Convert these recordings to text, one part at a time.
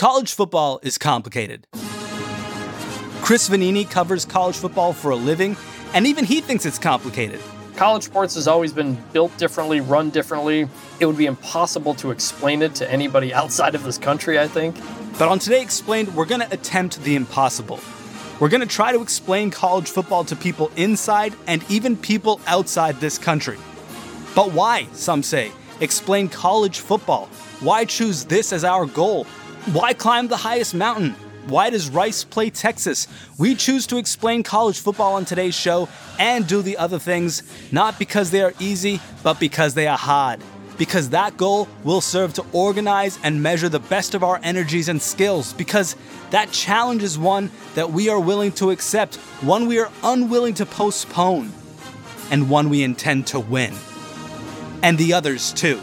College football is complicated. Chris Vannini covers college football for a living, and even he thinks it's complicated. College sports has always been built differently, run differently. It would be impossible to explain it to anybody outside of this country, I think. But on Today Explained, we're going to attempt the impossible. We're going to try to explain college football to people inside and even people outside this country. But why, some say, explain college football? Why choose this as our goal? Why climb the highest mountain? Why does Rice play Texas? We choose to explain college football on today's show and do the other things, not because they are easy, but because they are hard. Because that goal will serve to organize and measure the best of our energies and skills. Because that challenge is one that we are willing to accept, one we are unwilling to postpone, and one we intend to win. And the others too.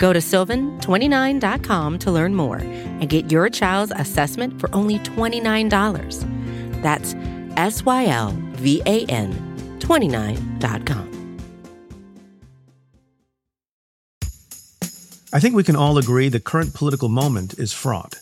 Go to sylvan29.com to learn more and get your child's assessment for only $29. That's S Y L V A N 29.com. I think we can all agree the current political moment is fraught.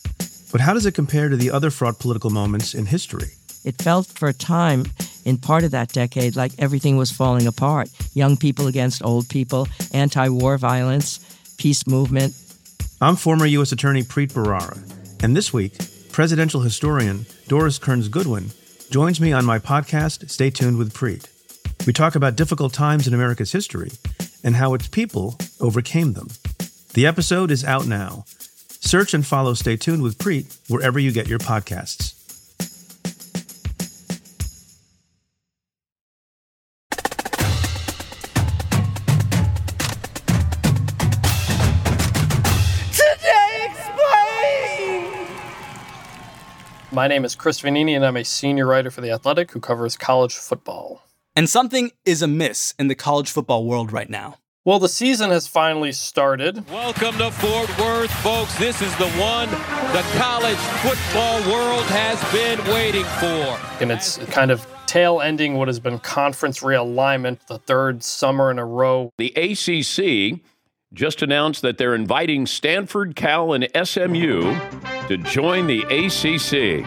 But how does it compare to the other fraught political moments in history? It felt for a time in part of that decade like everything was falling apart young people against old people, anti war violence peace movement. I'm former U.S. Attorney Preet Bharara, and this week, presidential historian Doris Kearns Goodwin joins me on my podcast, Stay Tuned with Preet. We talk about difficult times in America's history and how its people overcame them. The episode is out now. Search and follow Stay Tuned with Preet wherever you get your podcasts. My name is Chris Vannini, and I'm a senior writer for The Athletic who covers college football. And something is amiss in the college football world right now. Well, the season has finally started. Welcome to Fort Worth, folks. This is the one the college football world has been waiting for. And it's kind of tail ending what has been conference realignment, the third summer in a row. The ACC just announced that they're inviting Stanford, Cal, and SMU to join the ACC.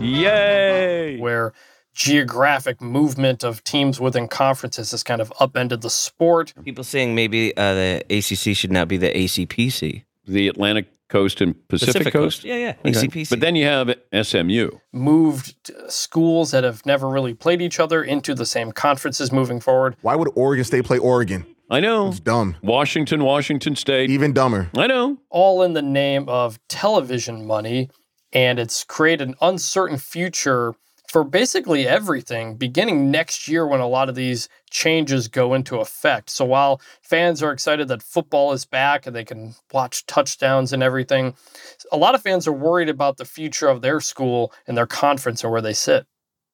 Yay! Where geographic movement of teams within conferences has kind of upended the sport. People saying maybe uh, the ACC should now be the ACPC. The Atlantic Coast and Pacific, Pacific Coast? Coast. Yeah, yeah. Okay. ACPC. But then you have SMU. Moved schools that have never really played each other into the same conferences moving forward. Why would Oregon State play Oregon? I know. It's dumb. Washington, Washington State. Even dumber. I know. All in the name of television money. And it's created an uncertain future for basically everything beginning next year when a lot of these changes go into effect. So while fans are excited that football is back and they can watch touchdowns and everything, a lot of fans are worried about the future of their school and their conference and where they sit.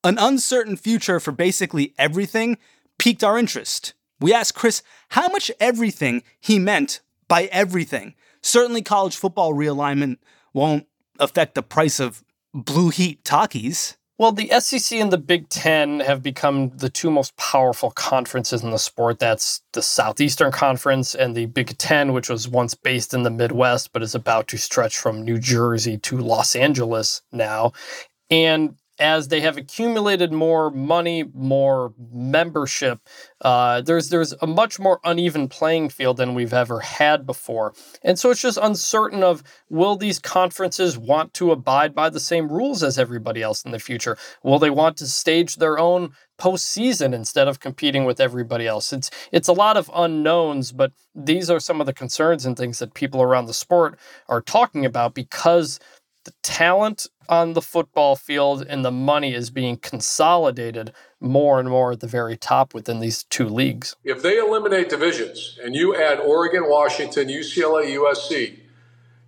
An uncertain future for basically everything piqued our interest. We asked Chris how much everything he meant by everything. Certainly, college football realignment won't affect the price of Blue Heat talkies. Well, the SEC and the Big Ten have become the two most powerful conferences in the sport. That's the Southeastern Conference and the Big Ten, which was once based in the Midwest, but is about to stretch from New Jersey to Los Angeles now. And as they have accumulated more money, more membership, uh, there's there's a much more uneven playing field than we've ever had before, and so it's just uncertain of will these conferences want to abide by the same rules as everybody else in the future? Will they want to stage their own postseason instead of competing with everybody else? It's it's a lot of unknowns, but these are some of the concerns and things that people around the sport are talking about because the talent on the football field and the money is being consolidated more and more at the very top within these two leagues. If they eliminate divisions and you add Oregon, Washington, UCLA, USC,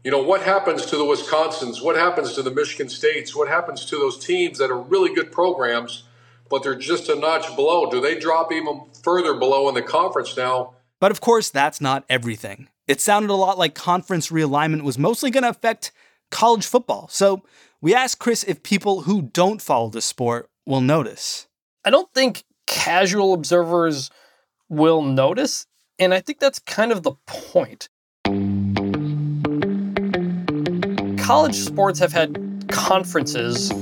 You know, what happens to the Wisconsins? What happens to the Michigan States? What happens to those teams that are really good programs, but they're just a notch below? Do they drop even further below in the conference now? But of course, that's not everything. It sounded a lot like conference realignment was mostly going to affect college football. So we asked Chris if people who don't follow the sport will notice. I don't think casual observers will notice. And I think that's kind of the point. College sports have had conferences,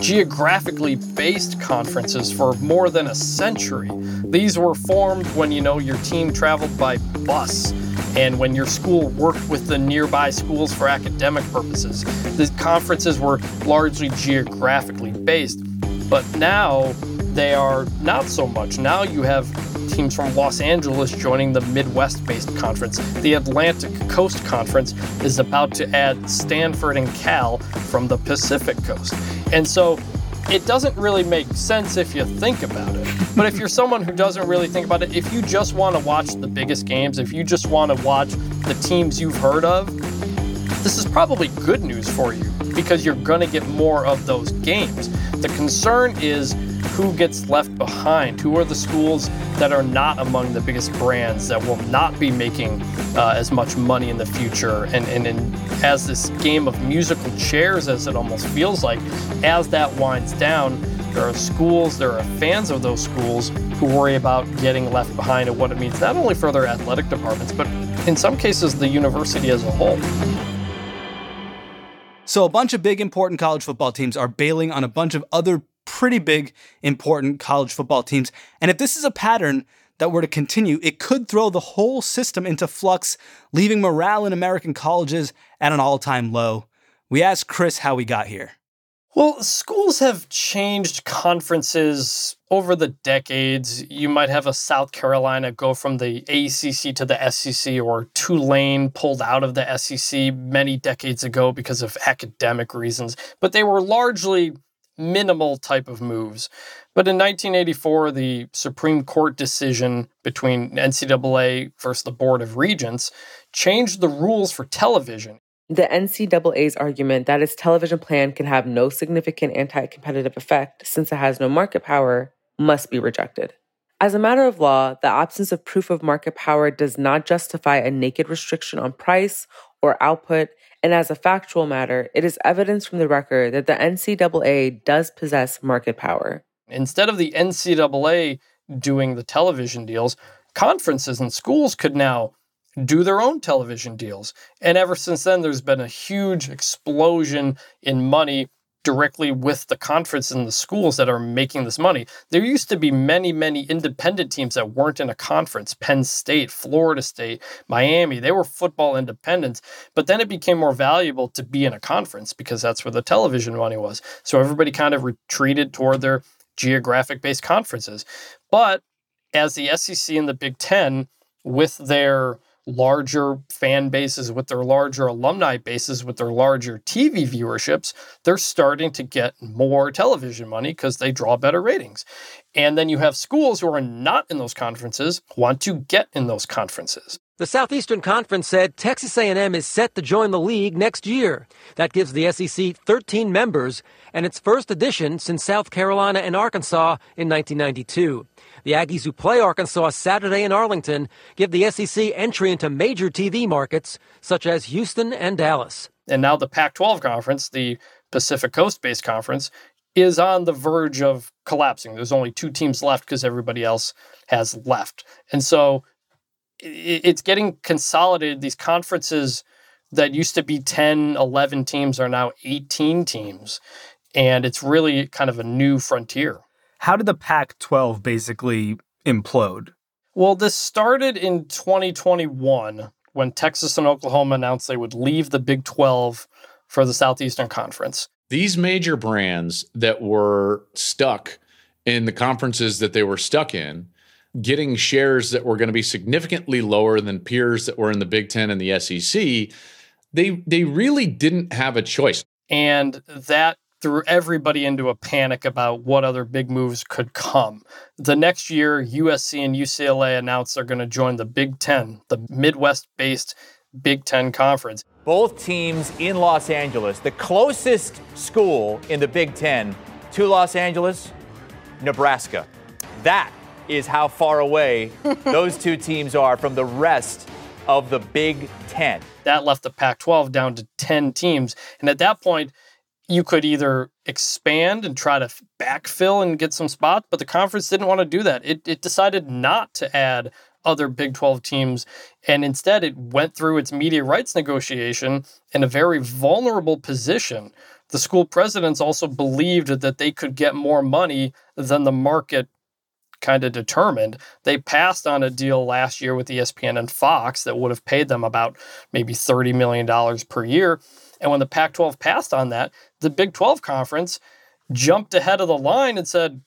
geographically based conferences, for more than a century. These were formed when, you know, your team traveled by bus and when your school worked with the nearby schools for academic purposes. The conferences were largely geographically based. But now they are not so much. Now you have teams from Los Angeles joining the Midwest based conference. The Atlantic Coast Conference is about to add Stanford and Cal from the Pacific Coast. And so it doesn't really make sense if you think about it. But if you're someone who doesn't really think about it, if you just want to watch the biggest games, if you just want to watch the teams you've heard of, this is probably good news for you because you're going to get more of those games. The concern is who gets left behind? Who are the schools that are not among the biggest brands that will not be making uh, as much money in the future? And, and, and as this game of musical chairs, as it almost feels like, as that winds down, there are schools, there are fans of those schools who worry about getting left behind and what it means not only for their athletic departments, but in some cases, the university as a whole. So, a bunch of big important college football teams are bailing on a bunch of other pretty big important college football teams. And if this is a pattern that were to continue, it could throw the whole system into flux, leaving morale in American colleges at an all time low. We asked Chris how we got here. Well, schools have changed conferences over the decades. You might have a South Carolina go from the ACC to the SEC, or Tulane pulled out of the SEC many decades ago because of academic reasons, but they were largely minimal type of moves. But in 1984, the Supreme Court decision between NCAA versus the Board of Regents changed the rules for television. The NCAA's argument that its television plan can have no significant anti competitive effect since it has no market power must be rejected. As a matter of law, the absence of proof of market power does not justify a naked restriction on price or output, and as a factual matter, it is evidence from the record that the NCAA does possess market power. Instead of the NCAA doing the television deals, conferences and schools could now do their own television deals. And ever since then, there's been a huge explosion in money directly with the conference and the schools that are making this money. There used to be many, many independent teams that weren't in a conference Penn State, Florida State, Miami. They were football independents. But then it became more valuable to be in a conference because that's where the television money was. So everybody kind of retreated toward their geographic based conferences. But as the SEC and the Big Ten, with their larger fan bases, with their larger alumni bases, with their larger TV viewerships, they're starting to get more television money because they draw better ratings. And then you have schools who are not in those conferences want to get in those conferences. The Southeastern Conference said Texas A&M is set to join the league next year. That gives the SEC 13 members and its first addition since South Carolina and Arkansas in 1992. The Aggies who play Arkansas Saturday in Arlington give the SEC entry into major TV markets such as Houston and Dallas. And now the Pac 12 conference, the Pacific Coast based conference, is on the verge of collapsing. There's only two teams left because everybody else has left. And so it's getting consolidated. These conferences that used to be 10, 11 teams are now 18 teams. And it's really kind of a new frontier. How did the Pac 12 basically implode? Well, this started in 2021 when Texas and Oklahoma announced they would leave the Big 12 for the Southeastern Conference. These major brands that were stuck in the conferences that they were stuck in, getting shares that were going to be significantly lower than peers that were in the Big 10 and the SEC, they they really didn't have a choice. And that threw everybody into a panic about what other big moves could come. The next year, USC and UCLA announced they're going to join the Big Ten, the Midwest based Big Ten Conference. both teams in Los Angeles. The closest school in the Big Ten to Los Angeles, Nebraska. That is how far away those two teams are from the rest of the Big Ten. That left the Pac 12 down to 10 teams. And at that point, you could either expand and try to backfill and get some spots, but the conference didn't want to do that. It, it decided not to add other Big 12 teams. And instead, it went through its media rights negotiation in a very vulnerable position. The school presidents also believed that they could get more money than the market kind of determined. They passed on a deal last year with ESPN and Fox that would have paid them about maybe $30 million per year. And when the Pac 12 passed on that, the Big 12 conference jumped ahead of the line and said,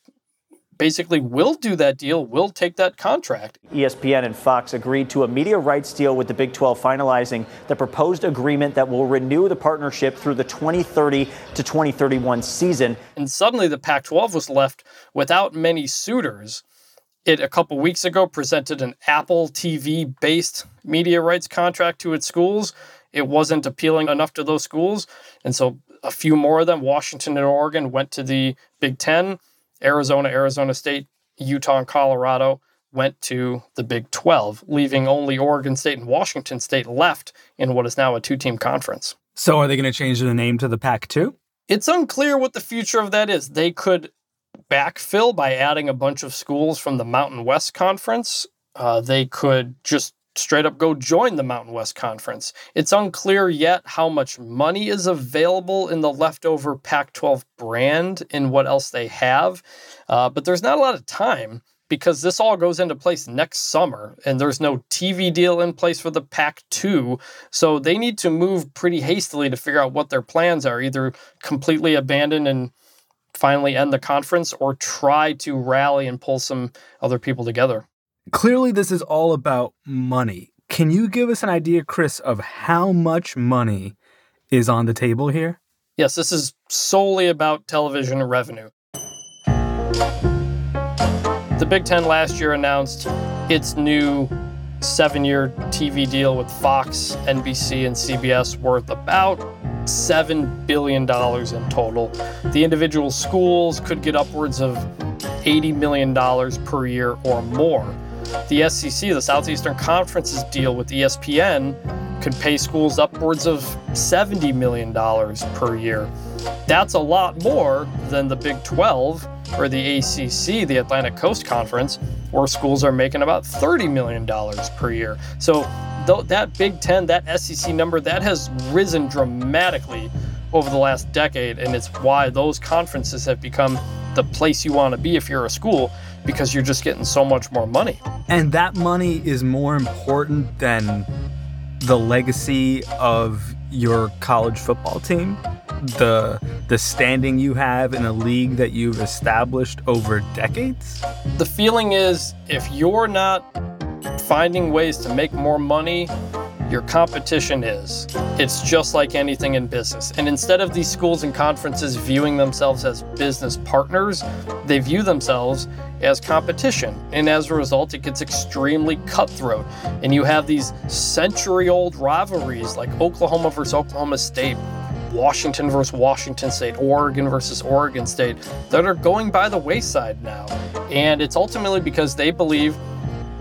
basically we'll do that deal, we'll take that contract. ESPN and Fox agreed to a media rights deal with the Big 12 finalizing the proposed agreement that will renew the partnership through the 2030 to 2031 season. And suddenly the Pac 12 was left without many suitors. It a couple weeks ago presented an Apple TV based media rights contract to its schools. It wasn't appealing enough to those schools. And so a few more of them, Washington and Oregon, went to the Big Ten Arizona, Arizona State, Utah, and Colorado went to the Big 12, leaving only Oregon State and Washington State left in what is now a two team conference. So, are they going to change the name to the Pac 2? It's unclear what the future of that is. They could backfill by adding a bunch of schools from the Mountain West Conference. Uh, they could just straight up go join the Mountain West Conference. It's unclear yet how much money is available in the leftover Pac 12 brand and what else they have. Uh, but there's not a lot of time because this all goes into place next summer and there's no TV deal in place for the Pac 2. So they need to move pretty hastily to figure out what their plans are either completely abandon and finally end the conference or try to rally and pull some other people together. Clearly, this is all about money. Can you give us an idea, Chris, of how much money is on the table here? Yes, this is solely about television revenue. The Big Ten last year announced its new seven year TV deal with Fox, NBC, and CBS worth about $7 billion in total. The individual schools could get upwards of $80 million per year or more. The SEC, the Southeastern Conference's deal with ESPN, could pay schools upwards of $70 million per year. That's a lot more than the Big 12 or the ACC, the Atlantic Coast Conference, where schools are making about $30 million per year. So that Big 10, that SEC number, that has risen dramatically over the last decade, and it's why those conferences have become the place you want to be if you're a school because you're just getting so much more money. And that money is more important than the legacy of your college football team, the the standing you have in a league that you've established over decades. The feeling is if you're not finding ways to make more money, your competition is. It's just like anything in business. And instead of these schools and conferences viewing themselves as business partners, they view themselves as competition. And as a result, it gets extremely cutthroat. And you have these century old rivalries like Oklahoma versus Oklahoma State. Washington versus Washington State, Oregon versus Oregon State, that are going by the wayside now. And it's ultimately because they believe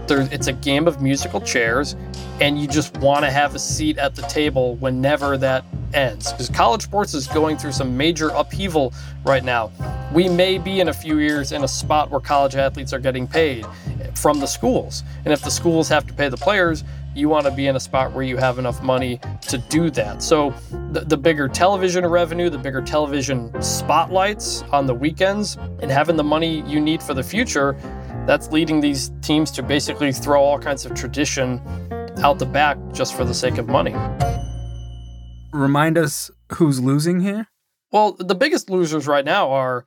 there, it's a game of musical chairs, and you just want to have a seat at the table whenever that ends. Because college sports is going through some major upheaval right now. We may be in a few years in a spot where college athletes are getting paid from the schools. And if the schools have to pay the players, you want to be in a spot where you have enough money to do that. So, the, the bigger television revenue, the bigger television spotlights on the weekends, and having the money you need for the future that's leading these teams to basically throw all kinds of tradition out the back just for the sake of money. Remind us who's losing here? Well, the biggest losers right now are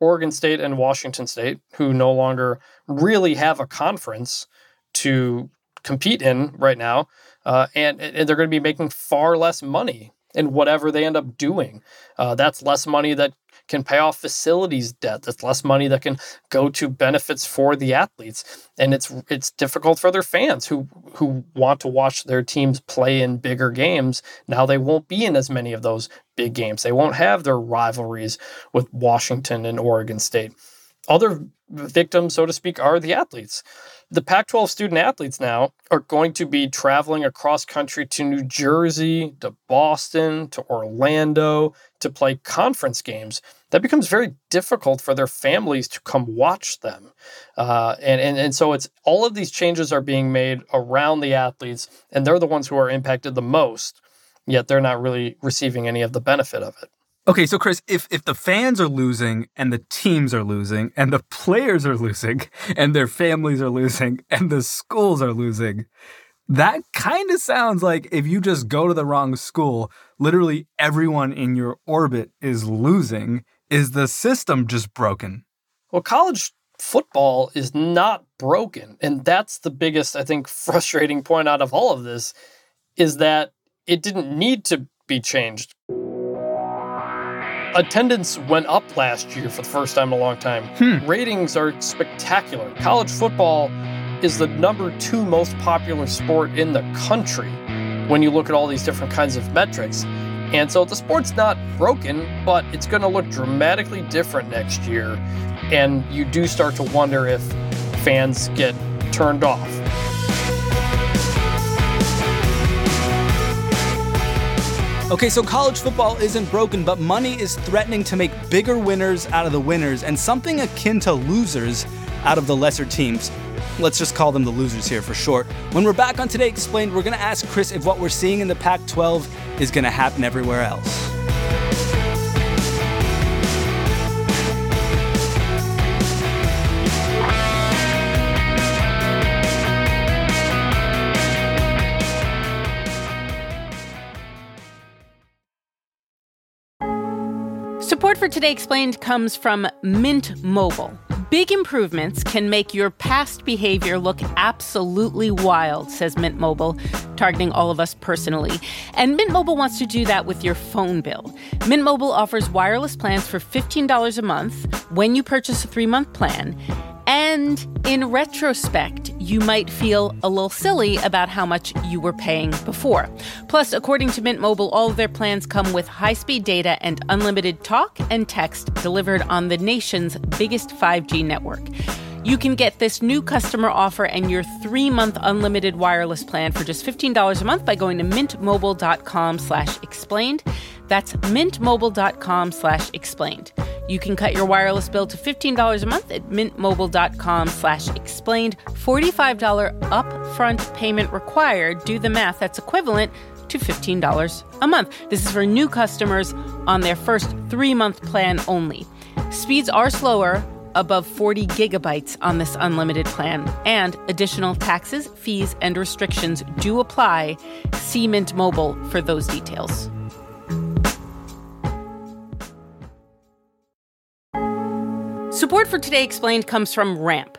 Oregon State and Washington State, who no longer really have a conference to compete in right now. Uh, and, and they're going to be making far less money in whatever they end up doing. Uh, that's less money that can pay off facilities debt. That's less money that can go to benefits for the athletes, and it's it's difficult for their fans who who want to watch their teams play in bigger games. Now they won't be in as many of those big games. They won't have their rivalries with Washington and Oregon State. Other victims, so to speak, are the athletes. The Pac 12 student athletes now are going to be traveling across country to New Jersey, to Boston, to Orlando to play conference games. That becomes very difficult for their families to come watch them. Uh, and, and, and so it's all of these changes are being made around the athletes, and they're the ones who are impacted the most, yet they're not really receiving any of the benefit of it. Okay, so Chris, if if the fans are losing and the teams are losing and the players are losing and their families are losing and the schools are losing, that kind of sounds like if you just go to the wrong school, literally everyone in your orbit is losing. Is the system just broken? Well, college football is not broken, and that's the biggest I think frustrating point out of all of this is that it didn't need to be changed attendance went up last year for the first time in a long time. Hmm. Ratings are spectacular. College football is the number two most popular sport in the country when you look at all these different kinds of metrics. And so the sport's not broken, but it's going to look dramatically different next year. And you do start to wonder if fans get turned off. Okay, so college football isn't broken, but money is threatening to make bigger winners out of the winners and something akin to losers out of the lesser teams. Let's just call them the losers here for short. When we're back on Today Explained, we're going to ask Chris if what we're seeing in the Pac 12 is going to happen everywhere else. For Today Explained comes from Mint Mobile. Big improvements can make your past behavior look absolutely wild, says Mint Mobile, targeting all of us personally. And Mint Mobile wants to do that with your phone bill. Mint Mobile offers wireless plans for $15 a month when you purchase a three month plan. And in retrospect, you might feel a little silly about how much you were paying before. Plus, according to Mint Mobile, all of their plans come with high speed data and unlimited talk and text delivered on the nation's biggest 5G network. You can get this new customer offer and your three-month unlimited wireless plan for just $15 a month by going to mintmobile.com slash explained. That's mintmobile.com slash explained. You can cut your wireless bill to $15 a month at mintmobile.com slash explained. $45 upfront payment required. Do the math. That's equivalent to $15 a month. This is for new customers on their first three-month plan only. Speeds are slower above 40 gigabytes on this unlimited plan, and additional taxes, fees, and restrictions do apply. See Mint Mobile for those details. Support for Today Explained comes from Ramp.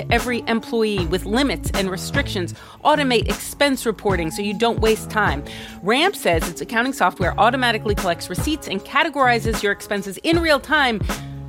to every employee with limits and restrictions, automate expense reporting so you don't waste time. Ramp says its accounting software automatically collects receipts and categorizes your expenses in real time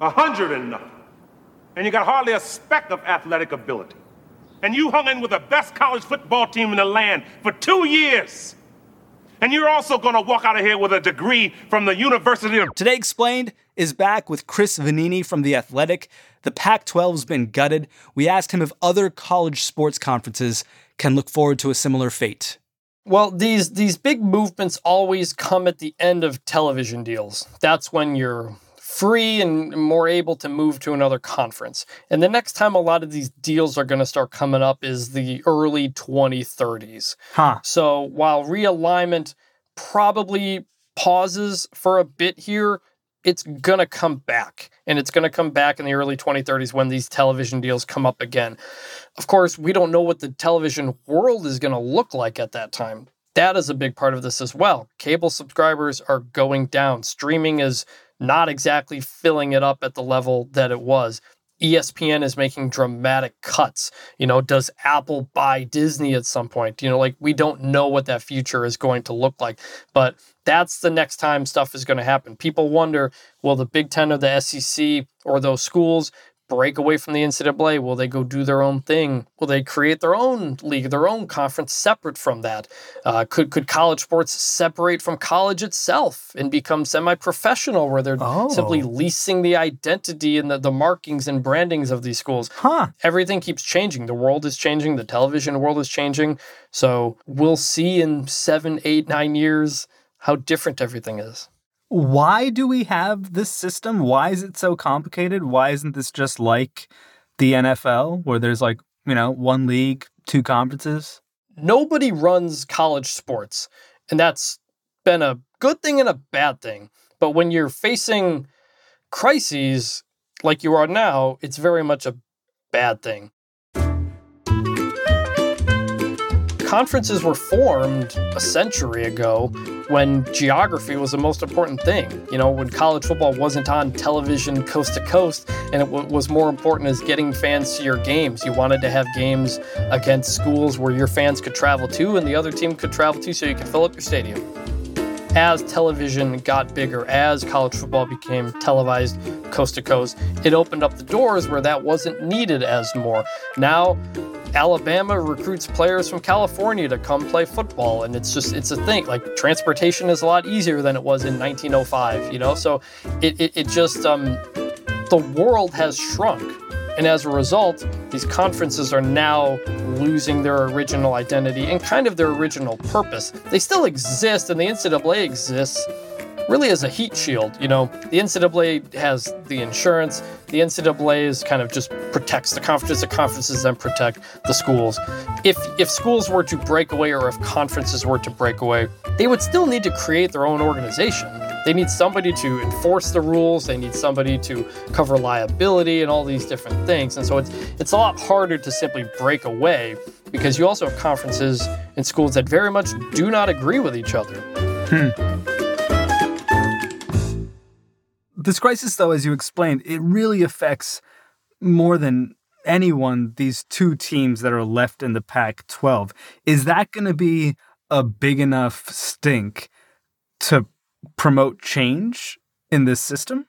a hundred and nothing, and you got hardly a speck of athletic ability and you hung in with the best college football team in the land for two years. And you're also going to walk out of here with a degree from the University of. Today Explained is back with Chris Vannini from The Athletic. The Pac 12's been gutted. We asked him if other college sports conferences can look forward to a similar fate. Well, these these big movements always come at the end of television deals. That's when you're free and more able to move to another conference. And the next time a lot of these deals are going to start coming up is the early 2030s. Huh. So while realignment probably pauses for a bit here, it's going to come back. And it's going to come back in the early 2030s when these television deals come up again. Of course, we don't know what the television world is going to look like at that time. That is a big part of this as well. Cable subscribers are going down. Streaming is not exactly filling it up at the level that it was. ESPN is making dramatic cuts. You know, does Apple buy Disney at some point? You know, like we don't know what that future is going to look like, but that's the next time stuff is going to happen. People wonder will the Big Ten or the SEC or those schools break away from the NCAA? Will they go do their own thing? Will they create their own league, their own conference separate from that? Uh, could could college sports separate from college itself and become semi-professional, where they're Oh. simply leasing the identity and the, the markings and brandings of these schools? Huh. Everything keeps changing. The world is changing. The television world is changing. So we'll see in seven, eight, nine years how different everything is. Why do we have this system? Why is it so complicated? Why isn't this just like the NFL where there's like, you know, one league, two conferences? nobody runs college sports. And that's been a good thing and a bad thing. But when you're facing crises like you are now, it's very much a bad thing. Conferences were formed a century ago when geography was the most important thing. You know, when college football wasn't on television coast to coast, and it w- was more important as getting fans to your games. You wanted to have games against schools where your fans could travel to and the other team could travel to so you could fill up your stadium. As television got bigger, as college football became televised coast to coast, it opened up the doors where that wasn't needed as more. Now, Alabama recruits players from California to come play football, and it's just it's a thing. Like transportation is a lot easier than it was in 1905, you know. So it it, it just um, the world has shrunk, and as a result, these conferences are now losing their original identity and kind of their original purpose. They still exist, and the NCAA exists really as a heat shield. You know, the NCAA has the insurance. The NCAA is kind of just protects the conferences. The conferences then protect the schools. If if schools were to break away, or if conferences were to break away, they would still need to create their own organization. They need somebody to enforce the rules. They need somebody to cover liability and all these different things. And so it's it's a lot harder to simply break away because you also have conferences and schools that very much do not agree with each other. Hmm. This crisis, though, as you explained, it really affects more than anyone these two teams that are left in the Pac 12. Is that going to be a big enough stink to promote change in this system?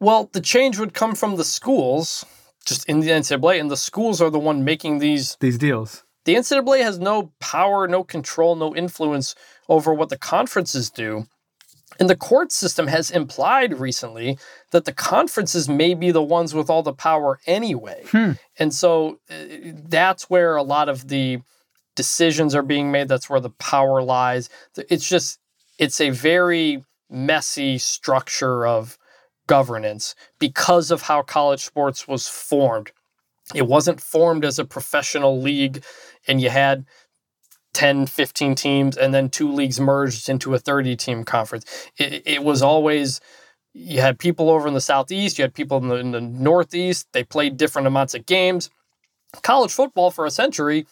Well, the change would come from the schools, just in the NCAA, and the schools are the one making these these deals. The NCAA has no power, no control, no influence over what the conferences do. And the court system has implied recently that the conferences may be the ones with all the power anyway. Hmm. And so uh, that's where a lot of the decisions are being made. That's where the power lies. It's just, it's a very messy structure of governance because of how college sports was formed. It wasn't formed as a professional league and you had 10, 15 teams, and then two leagues merged into a 30 team conference. It, it was always, you had people over in the Southeast, you had people in the, in the Northeast, they played different amounts of games. College football for a century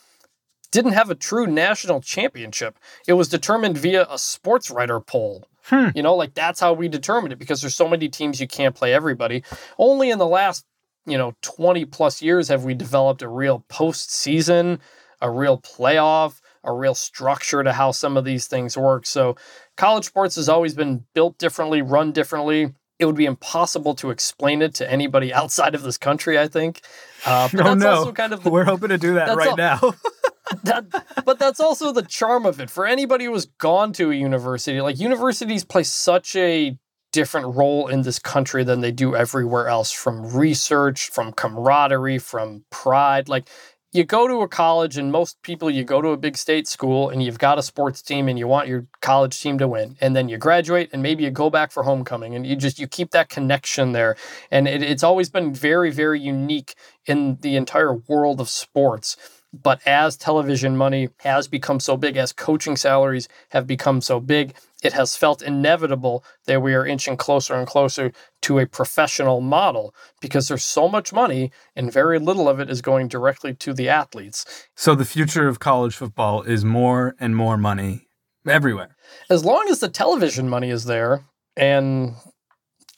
didn't have a true national championship. It was determined via a sports writer poll. Hmm. You know, like that's how we determined it because there's so many teams you can't play everybody. Only in the last, you know, 20 plus years have we developed a real postseason, a real playoff, a real structure to how some of these things work. So college sports has always been built differently, run differently. It would be impossible to explain it to anybody outside of this country, I think. Uh, but oh that's no, also kind of the, we're hoping to do that right all- now. that, but that's also the charm of it. For anybody who has gone to a university, like universities play such a different role in this country than they do everywhere else from research, from camaraderie, from pride. Like you go to a college and most people you go to a big state school and you've got a sports team and you want your college team to win and then you graduate and maybe you go back for homecoming and you just you keep that connection there and it, it's always been very very unique in the entire world of sports but as television money has become so big as coaching salaries have become so big it has felt inevitable that we are inching closer and closer to a professional model because there's so much money and very little of it is going directly to the athletes. So the future of college football is more and more money everywhere. As long as the television money is there, and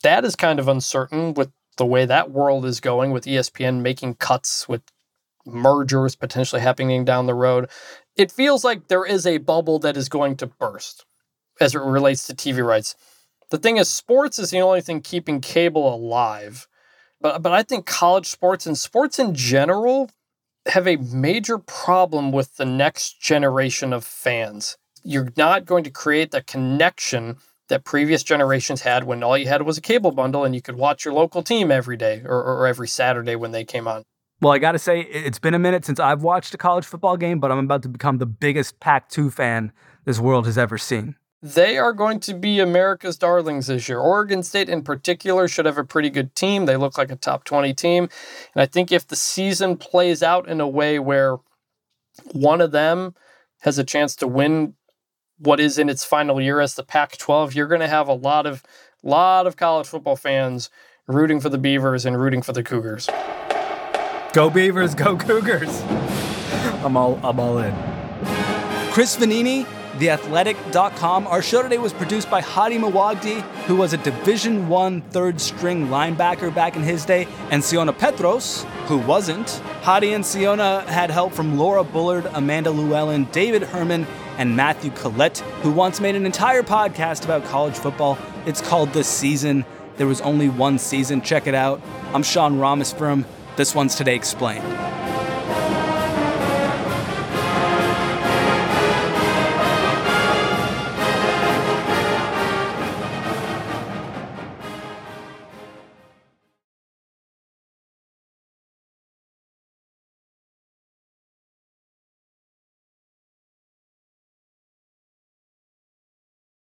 that is kind of uncertain with the way that world is going, with ESPN making cuts, with mergers potentially happening down the road. It feels like there is a bubble that is going to burst as it relates to TV rights. The thing is, sports is the only thing keeping cable alive. But, but I think college sports and sports in general have a major problem with the next generation of fans. You're not going to create the connection that previous generations had when all you had was a cable bundle and you could watch your local team every day or, or every Saturday when they came on. Well, I got to say, it's been a minute since I've watched a college football game, but I'm about to become the biggest Pac 2 fan this world has ever seen they are going to be America's darlings this year. Oregon State, in particular, should have a pretty good team. They look like a top 20 team. And I think if the season plays out in a way where one of them has a chance to win what is in its final year as the Pac 12, you're going to have a lot of, lot of college football fans rooting for the Beavers and rooting for the Cougars. Go Beavers, go Cougars. I'm all, I'm all in. Chris Vannini theathletic.com. Our show today was produced by Hady Mawajdeh, who was a Division One third string linebacker back in his day, and Siona Peterous, who wasn't. Hady and Siona had help from Laura Bullard, Amanda Lewellyn, David Herman, and Matthew Collette, who once made an entire podcast about college football. It's called The Season. There was only one season. Check it out. I'm Sean Rameswaram. This one's Today Explained.